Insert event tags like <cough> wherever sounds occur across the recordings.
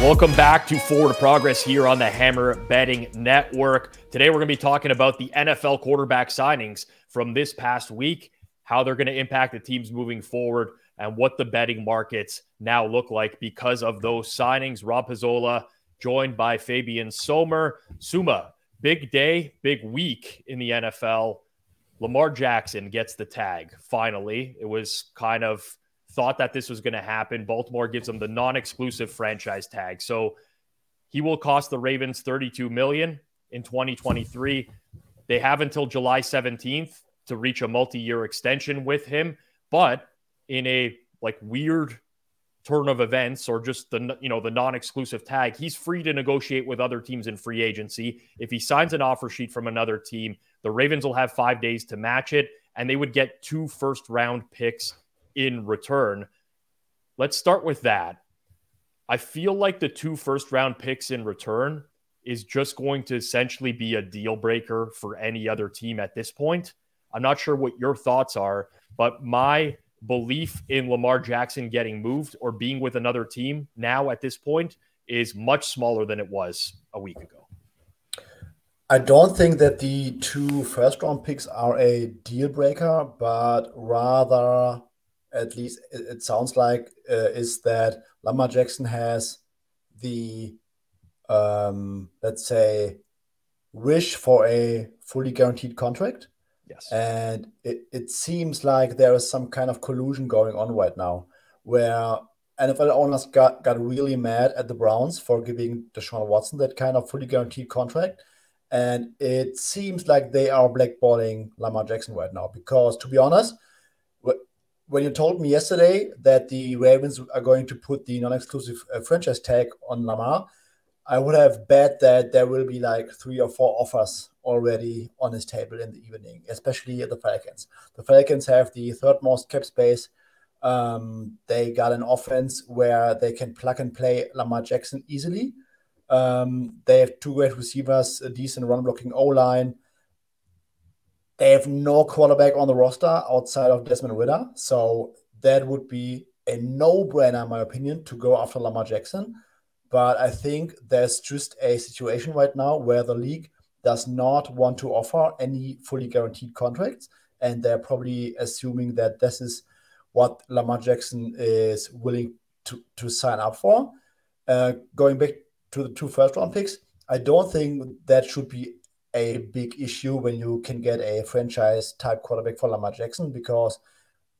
Welcome back to Forward Progress here on the Hammer Betting Network. Today, we're going to be talking about the NFL quarterback signings from this past week, how they're going to impact the teams moving forward, and what the betting markets now look like because of those signings. Rob Pizzola, joined by Fabian Sommer. Suma, big day, big week in the NFL. Lamar Jackson gets the tag finally. It was kind of thought that this was going to happen. Baltimore gives him the non-exclusive franchise tag. So he will cost the Ravens 32 million in 2023. They have until July 17th to reach a multi-year extension with him, but in a like weird turn of events or just the you know the non-exclusive tag, he's free to negotiate with other teams in free agency. If he signs an offer sheet from another team, the Ravens will have 5 days to match it and they would get two first round picks in return. Let's start with that. I feel like the two first round picks in return is just going to essentially be a deal breaker for any other team at this point. I'm not sure what your thoughts are, but my belief in Lamar Jackson getting moved or being with another team now at this point is much smaller than it was a week ago. I don't think that the two first round picks are a deal breaker, but rather at least it, sounds like, uh, is that Lamar Jackson has the, um, let's say, wish for a fully guaranteed contract. Yes. And it, it seems like there is some kind of collusion going on right now where NFL owners got, got really mad at the Browns for giving Deshaun Watson that kind of fully guaranteed contract. And it seems like they are blackballing Lamar Jackson right now because, to be honest, when you told me yesterday that the Ravens are going to put the non-exclusive uh, franchise tag on Lamar, I would have bet that there will be like three or four offers already on his table in the evening, especially the Falcons. The Falcons have the third most cap space. Um, they got an offense where they can plug and play Lamar Jackson easily. Um, they have two great receivers, a decent run blocking O line. They have no quarterback on the roster outside of Desmond Ridder. So that would be a no brainer, in my opinion, to go after Lamar Jackson. But I think there's just a situation right now where the league does not want to offer any fully guaranteed contracts. And they're probably assuming that this is what Lamar Jackson is willing to, to sign up for. Uh, going back to the two first round picks, I don't think that should be a big issue when you can get a franchise type quarterback for Lamar Jackson because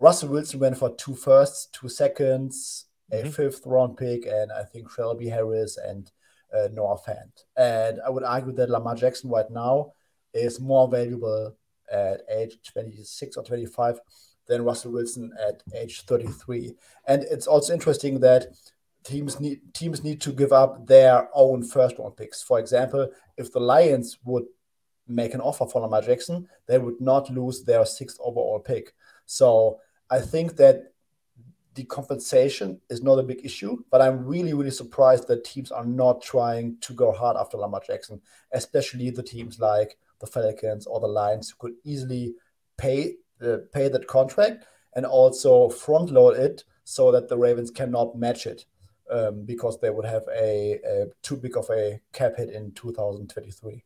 Russell Wilson went for two firsts, two seconds, mm-hmm. a fifth round pick, and I think Shelby Harris and uh, Noah Fant. And I would argue that Lamar Jackson right now is more valuable at age 26 or 25 than Russell Wilson at age 33. And it's also interesting that teams need teams need to give up their own first round picks. For example, if the Lions would make an offer for Lamar Jackson, they would not lose their sixth overall pick. So I think that the compensation is not a big issue, but I'm really, really surprised that teams are not trying to go hard after Lamar Jackson, especially the teams like the Falcons or the Lions who could easily pay uh, pay that contract and also front load it so that the Ravens cannot match it um, because they would have a, a too big of a cap hit in 2023.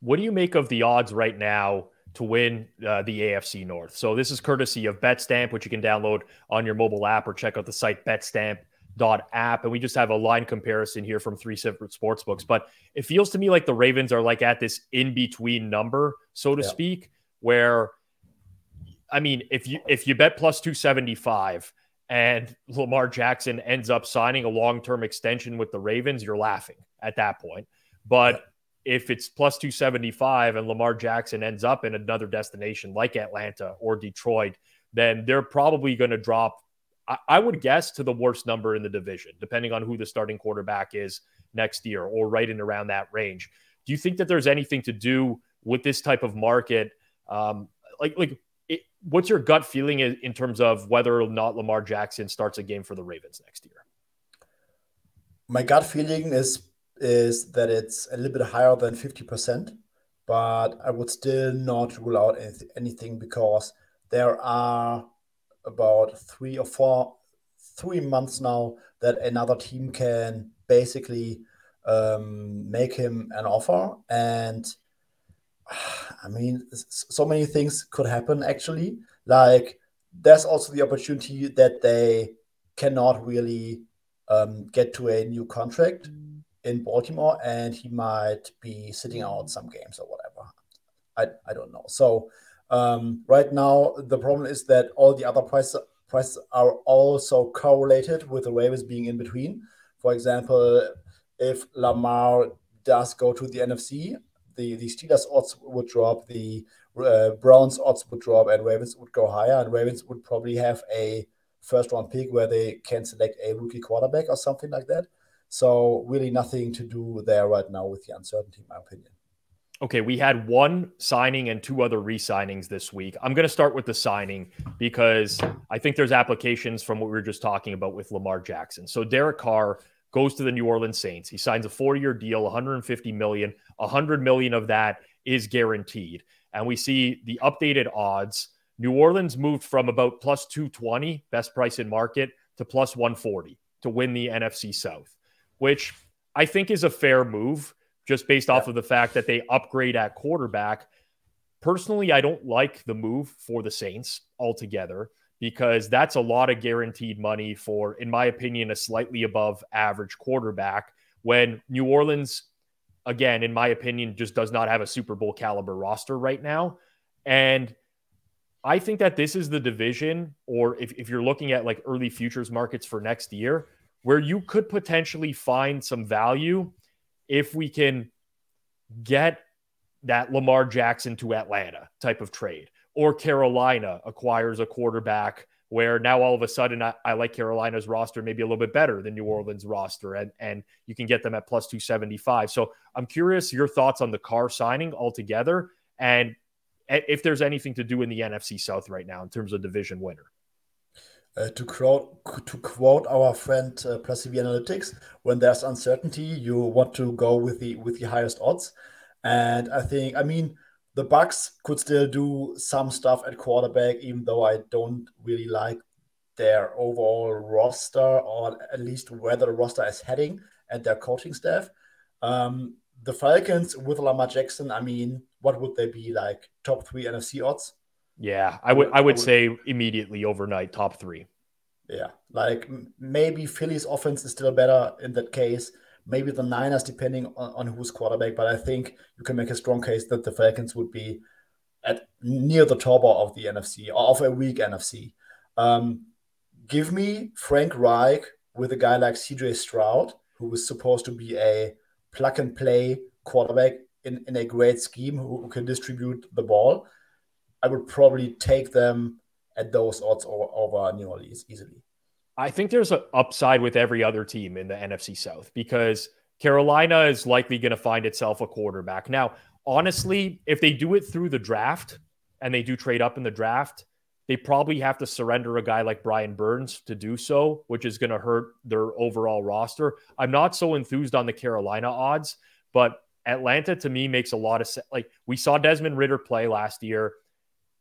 What do you make of the odds right now to win uh, the AFC North? So this is courtesy of BetStamp, which you can download on your mobile app or check out the site betstamp.app. And we just have a line comparison here from three separate sports books. But it feels to me like the Ravens are like at this in-between number, so to yeah. speak, where I mean, if you if you bet plus 275 and Lamar Jackson ends up signing a long-term extension with the Ravens, you're laughing at that point. But if it's plus 275 and Lamar Jackson ends up in another destination like Atlanta or Detroit, then they're probably going to drop, I, I, would guess, to the worst number in the division, depending on who the starting quarterback is next year or right in around that range. Do you think that there's anything to do with this type of market? Um, like, like, it, what's your gut feeling in, in terms of whether or not Lamar Jackson starts a game for the Ravens next year? My gut feeling is is that it's a little bit higher than 50%, but I would still not rule out anything because there are about three or four, three months now that another team can basically um, make him an offer. And <sighs> I mean, so many things could happen actually. Like, there's also the opportunity that they cannot really um, get to a new contract. In Baltimore, and he might be sitting out some games or whatever. I, I don't know. So um, right now, the problem is that all the other prices are also correlated with the Ravens being in between. For example, if Lamar does go to the NFC, the, the Steelers odds would drop, the uh, Browns odds would drop, and Ravens would go higher. And Ravens would probably have a first round pick where they can select a rookie quarterback or something like that. So, really, nothing to do there right now with the uncertainty, in my opinion. Okay, we had one signing and two other re signings this week. I'm going to start with the signing because I think there's applications from what we were just talking about with Lamar Jackson. So, Derek Carr goes to the New Orleans Saints. He signs a four-year deal, 150 million. 100 million of that is guaranteed. And we see the updated odds. New Orleans moved from about plus 220, best price in market, to plus 140 to win the NFC South, which I think is a fair move just based off of the fact that they upgrade at quarterback. Personally, I don't like the move for the Saints altogether because that's a lot of guaranteed money for, in my opinion, a slightly above average quarterback. When New Orleans, again, in my opinion, just does not have a Super Bowl caliber roster right now. And I think that this is the division, or if, if you're looking at like early futures markets for next year, where you could potentially find some value if we can get that Lamar Jackson to Atlanta type of trade or Carolina acquires a quarterback where now all of a sudden I, I, like Carolina's roster maybe a little bit better than New Orleans roster and and you can get them at plus 275. So I'm curious your thoughts on the Carr signing altogether and if there's anything to do in the NFC South right now in terms of division winner. Uh, to quote to quote our friend uh, CV Analytics, when there's uncertainty, you want to go with the with the highest odds. And I think I mean the Bucs could still do some stuff at quarterback, even though I don't really like their overall roster or at least where the roster is heading and their coaching staff. Um, the Falcons with Lamar Jackson, I mean, what would they be like? Top three NFC odds? Yeah, I would I would say immediately overnight top three. Yeah, like maybe Philly's offense is still better in that case maybe the Niners, depending on, on who's quarterback. But I think you can make a strong case that the Falcons would be at near the top of the NFC or of a weak NFC. Um, give me Frank Reich with a guy like CJ Stroud, who was supposed to be a plug and play quarterback in, in a great scheme who, who can distribute the ball. I would probably take them at those odds over, New Orleans easily. I think there's an upside with every other team in the NFC South because Carolina is likely going to find itself a quarterback. Now, honestly, if they do it through the draft and they do trade up in the draft, they probably have to surrender a guy like Brian Burns to do so, which is going to hurt their overall roster. I'm not so enthused on the Carolina odds, but Atlanta to me makes a lot of sense. Like we saw Desmond Ridder play last year.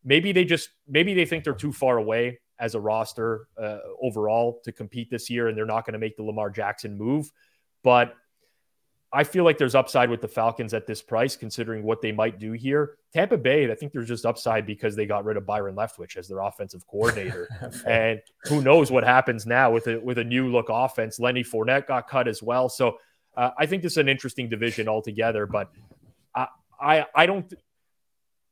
Maybe they just maybe they think they're too far away as a roster uh, overall to compete this year, and they're not going to make the Lamar Jackson move. But I feel like there's upside with the Falcons at this price, considering what they might do here. Tampa Bay, I think there's just upside because they got rid of Byron Leftwich as their offensive coordinator, <laughs> and who knows what happens now with a with a new look offense. Lenny Fournette got cut as well, so uh, I think this is an interesting division altogether. But I I, I don't.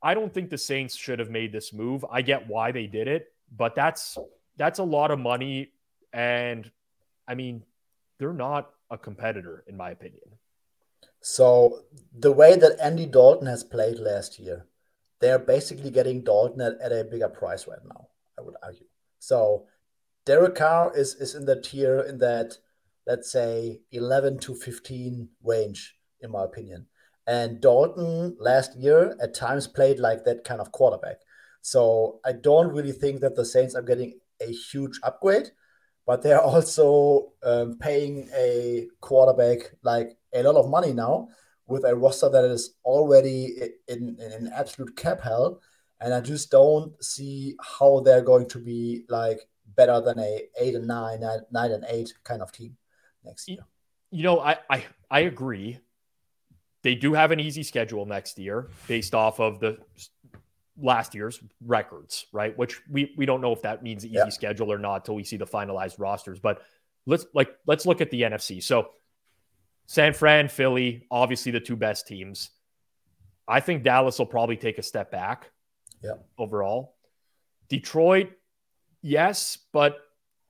I don't think the Saints should have made this move. I get why they did it, but that's that's a lot of money. And i mean they're not a competitor in my opinion. So the way that andy dalton has played last year they're basically getting dalton at, at a bigger price right now i would argue. So derek carr is is in the tier in that let's say 11 to 15 range in my opinion and dalton last year at times played like that kind of quarterback so I don't really think that the Saints are getting a huge upgrade, but they're <laughs> also um, paying a quarterback like a lot of money now with a roster that is already in, in, in absolute cap hell. And I just don't see how they're going to be like better than a eight and nine, nine, nine and eight kind of team next year. You know, I, I I agree. They do have an easy schedule next year based off of the last year's records, right? Which we we don't know if that means the easy yeah. schedule or not till we see the finalized rosters. But let's like let's look at the NFC. So San Fran, Philly, obviously the two best teams. I think Dallas will probably take a step back. Yeah. Overall. Detroit, yes, but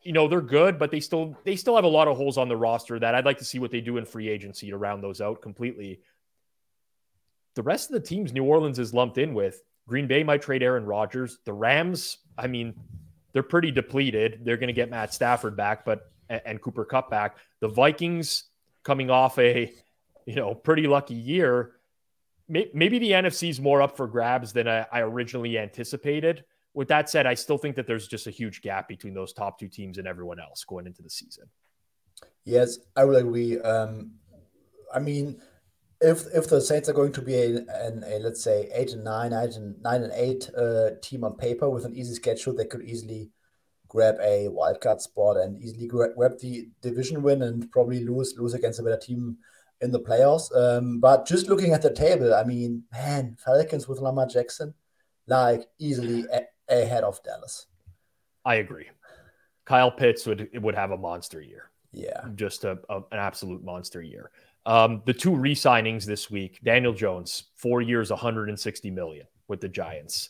you know, they're good, but they still they still have a lot of holes on the roster that I'd like to see what they do in free agency to round those out completely. The rest of the teams New Orleans is lumped in with, Green Bay might trade Aaron Rodgers. The Rams, I mean, they're pretty depleted. They're going to get Matt Stafford back, but and Cooper Kupp back. The Vikings coming off a you know pretty lucky year. Maybe the NFC is more up for grabs than I, originally anticipated. With that said, I still think that there's just a huge gap between those top two teams and everyone else going into the season. Yes, I would agree. Um, I mean, if if the Saints are going to be a, an, a let's say eight and nine, eight and nine and eight uh, team on paper with an easy schedule, they could easily grab a wildcard spot and easily grab, grab the division win and probably lose lose against a better team in the playoffs. Um, but just looking at the table, I mean, man, Falcons with Lamar Jackson, like easily a- ahead of Dallas. I agree. Kyle Pitts would would have a monster year. Yeah, just a, a an absolute monster year. Um, the two re-signings this week: Daniel Jones, four years, 160 million with the Giants.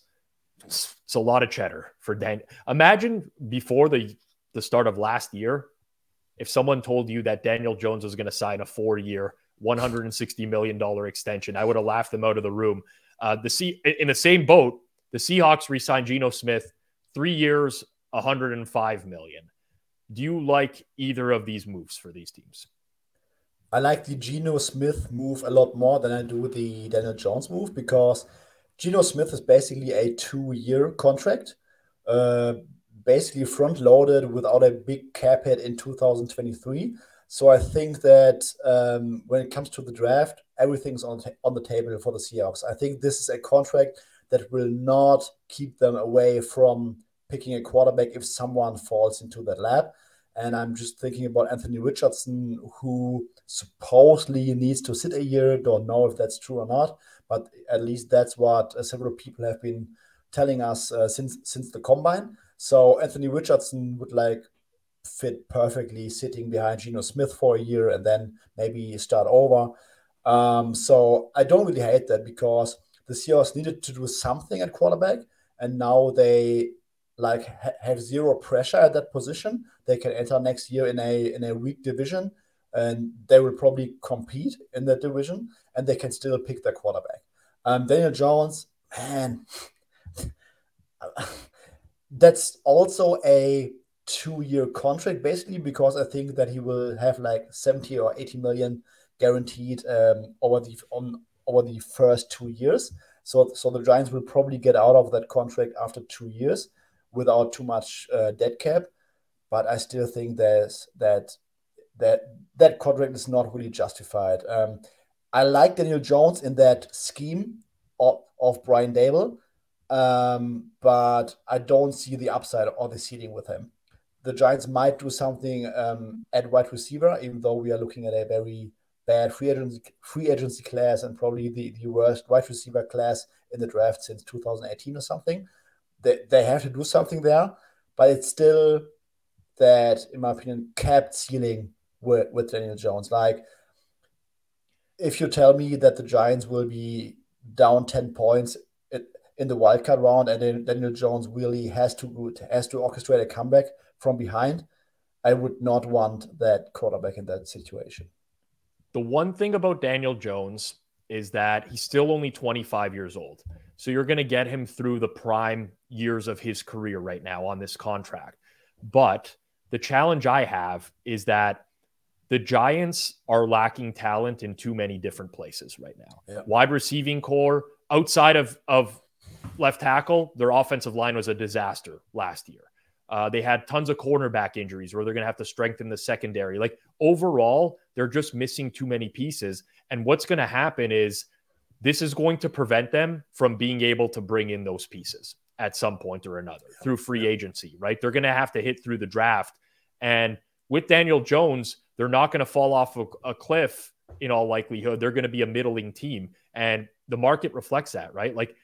It's, it's a lot of cheddar for Dan. Imagine before the the start of last year, if someone told you that Daniel Jones was going to sign a four-year, 160 million dollar extension, I would have laughed them out of the room. Uh, the C in the same boat, the Seahawks re-signed Geno Smith, three years, 105 million. Do you like either of these moves for these teams? I like the Geno Smith move a lot more than I do the Daniel Jones move because Geno Smith is basically a two-year contract, uh, basically front-loaded without a big cap hit in 2023. So I think that um, when it comes to the draft, everything's on on the table for the Seahawks. I think this is a contract that will not keep them away from picking a quarterback if someone falls into that lap. And I'm just thinking about Anthony Richardson, who supposedly needs to sit a year. Don't know if that's true or not, but at least that's what uh, several people have been telling us uh, since since the combine. So Anthony Richardson would like fit perfectly sitting behind Geno Smith for a year and then maybe start over. Um, so I don't really hate that because the Seahawks needed to do something at quarterback, and now they like ha- have zero pressure at that position. They can enter next year in a in a weak division, and they will probably compete in that division, and they can still pick their quarterback. Um, Daniel Jones, man, <laughs> that's also a two-year contract basically because I think that he will have like 70 or 80 million guaranteed um, over the on over the first two years. So so the Giants will probably get out of that contract after two years without too much uh, dead cap. But I still think there's that that that contract is not really justified. Um, I like Daniel Jones in that scheme of, of Brian Daboll, um, but I don't see the upside or the ceiling with him. The Giants might do something um, at wide receiver, even though we are looking at a very bad free agency free agency class and probably the, the worst wide receiver class in the draft since 2018 or something they, they have to do something there, but it's still that, in my opinion, capped ceiling with, with Daniel Jones. Like, if you tell me that the Giants will be down 10 points in the wildcard round and then Daniel Jones really has to has to orchestrate a comeback from behind, I would not want that quarterback in that situation. The one thing about Daniel Jones is that he's still only 25 years old. So you're going to get him through the prime years of his career right now on this contract. But the challenge I have is that the Giants are lacking talent in too many different places right now. Wide receiving core, outside of, of left tackle, their offensive line was a disaster last year. Uh, they had tons of cornerback injuries where they're going to have to strengthen the secondary. Like overall, they're just missing too many pieces. And what's going to happen is this is going to prevent them from being able to bring in those pieces at some point or another through free agency, right? They're going to have to hit through the draft. And with Daniel Jones, they're not going to fall off a, a cliff in all likelihood. They're going to be a middling team. And the market reflects that, right? Like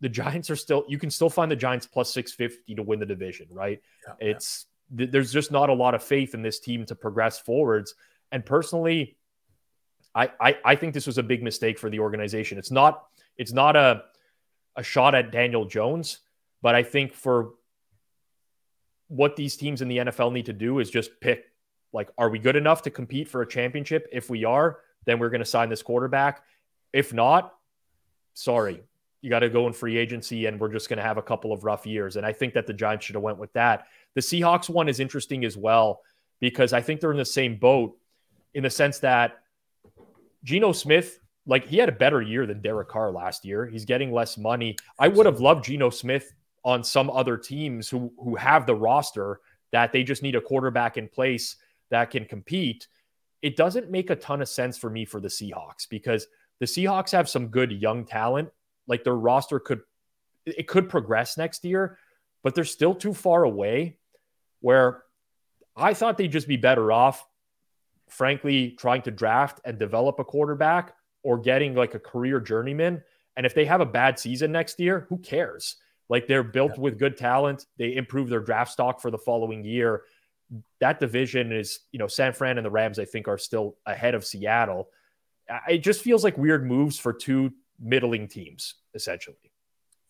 the Giants are still, you can still find the Giants plus 650 to win the division, right? Yeah, it's, yeah. there's just not a lot of faith in this team to progress forwards. And personally, I, I, I think this was a big mistake for the organization. It's not, it's not a, a shot at Daniel Jones, but I think for what these teams in the NFL need to do is just pick like, are we good enough to compete for a championship? If we are, then we're going to sign this quarterback. If not, sorry, you got to go in free agency, and we're just going to have a couple of rough years. And I think that the Giants should have went with that. The Seahawks one is interesting as well because I think they're in the same boat in the sense that Geno Smith, like he had a better year than Derek Carr last year. He's getting less money. I would have loved Geno Smith on some other teams who who have the roster that they just need a quarterback in place that can compete. It doesn't make a ton of sense for me for the Seahawks because the Seahawks have some good young talent. Like their roster could it could progress next year, but they're still too far away where I thought they'd just be better off frankly trying to draft and develop a quarterback or getting like a career journeyman. And if they have a bad season next year, who cares? Like they're built yeah. with good talent. They improve their draft stock for the following year. That division is, you know, San Fran and the Rams, I think, are still ahead of Seattle. It just feels like weird moves for two middling teams, essentially.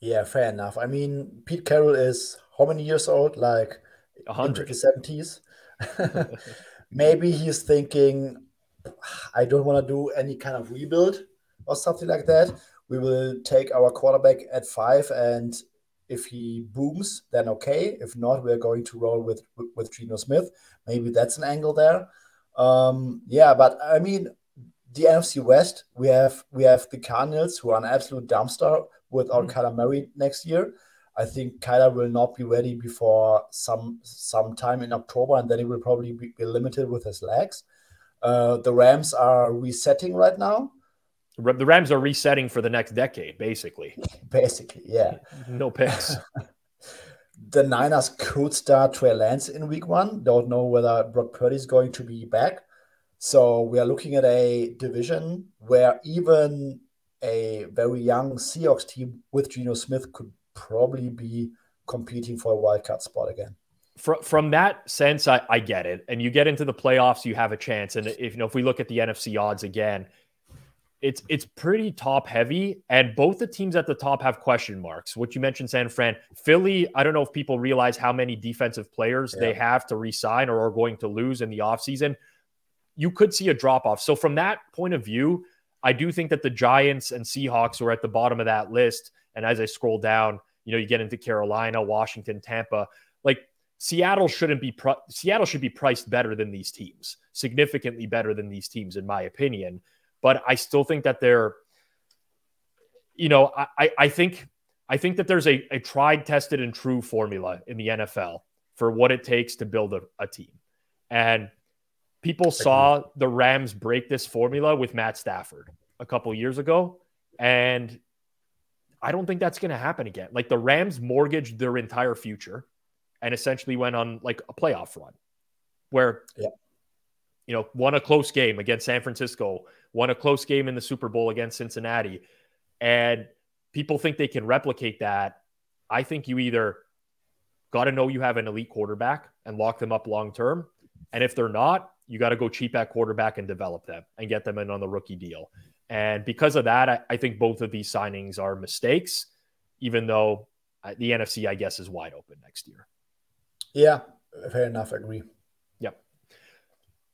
Yeah, fair enough. I mean, Pete Carroll is how many years old? Like 100. into the 70s. <laughs> <laughs> Maybe he's thinking, I don't want to do any kind of rebuild or something like that. We will take our quarterback at five and if he booms, then okay. If not, we're going to roll with with Geno Smith. Maybe that's an angle there. Um, yeah, but I mean, the NFC West, we have we have the Cardinals, who are an absolute dumpster without mm-hmm. Kyler Murray next year. I think Kyler will not be ready before some some time in October, and then he will probably be, be limited with his legs. Uh, the Rams are resetting right now. The Rams are resetting for the next decade, basically. <laughs> Basically, yeah. <laughs> No picks. <laughs> the Niners could start Trey Lance in week one. Don't know whether Brock Purdy is going to be back. So we are looking at a division where even a very young Seahawks team with Geno Smith could probably be competing for a wild card spot again. From, from that sense, I, I get it. And you get into the playoffs, you have a chance. And if you know, if we look at the NFC odds again, it's it's pretty top heavy, and both the teams at the top have question marks. What you mentioned, San Fran, Philly. I don't know if people realize how many defensive players yeah. they have to resign or are going to lose in the offseason. You could see a drop off. So from that point of view, I do think that the Giants and Seahawks are at the bottom of that list. And as I scroll down, you know, you get into Carolina, Washington, Tampa. Like Seattle shouldn't be Seattle should be priced better than these teams, significantly better than these teams, in my opinion but I still think that they're, you know, I, I think I think that there's a, a tried, tested, and true formula in the NFL for what it takes to build a, a team. And people saw the Rams break this formula with Matt Stafford a couple years ago. And I don't think that's going to happen again. Like the Rams mortgaged their entire future and essentially went on like a playoff run where, yeah. you know, won a close game against San Francisco, won a close game in the Super Bowl against Cincinnati. And people think they can replicate that. I think you either got to know you have an elite quarterback and lock them up long term. And if they're not, you got to go cheap at quarterback and develop them and get them in on the rookie deal. And because of that, I, I think both of these signings are mistakes, even though uh, the NFC, I guess, is wide open next year. Yeah, fair enough. I agree. Yep.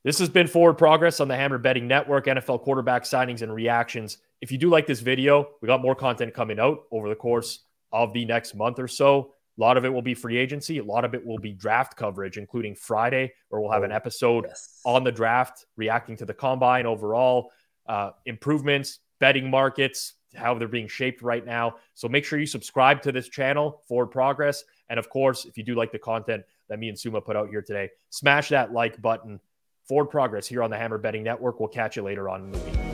This has been Forward Progress on the Hammer Betting Network, NFL quarterback signings and reactions. If you do like this video, we got more content coming out over the course of the next month or so. A lot of it will be free agency. A lot of it will be draft coverage, including Friday, where we'll have an oh, episode yes. on the draft, reacting to the combine overall, uh, improvements, betting markets, how they're being shaped right now. So make sure you subscribe to this channel, Forward Progress. And of course, if you do like the content that me and Sommer put out here today, smash that like button Forward progress here on the Hammer Betting Network. We'll catch you later on in the week.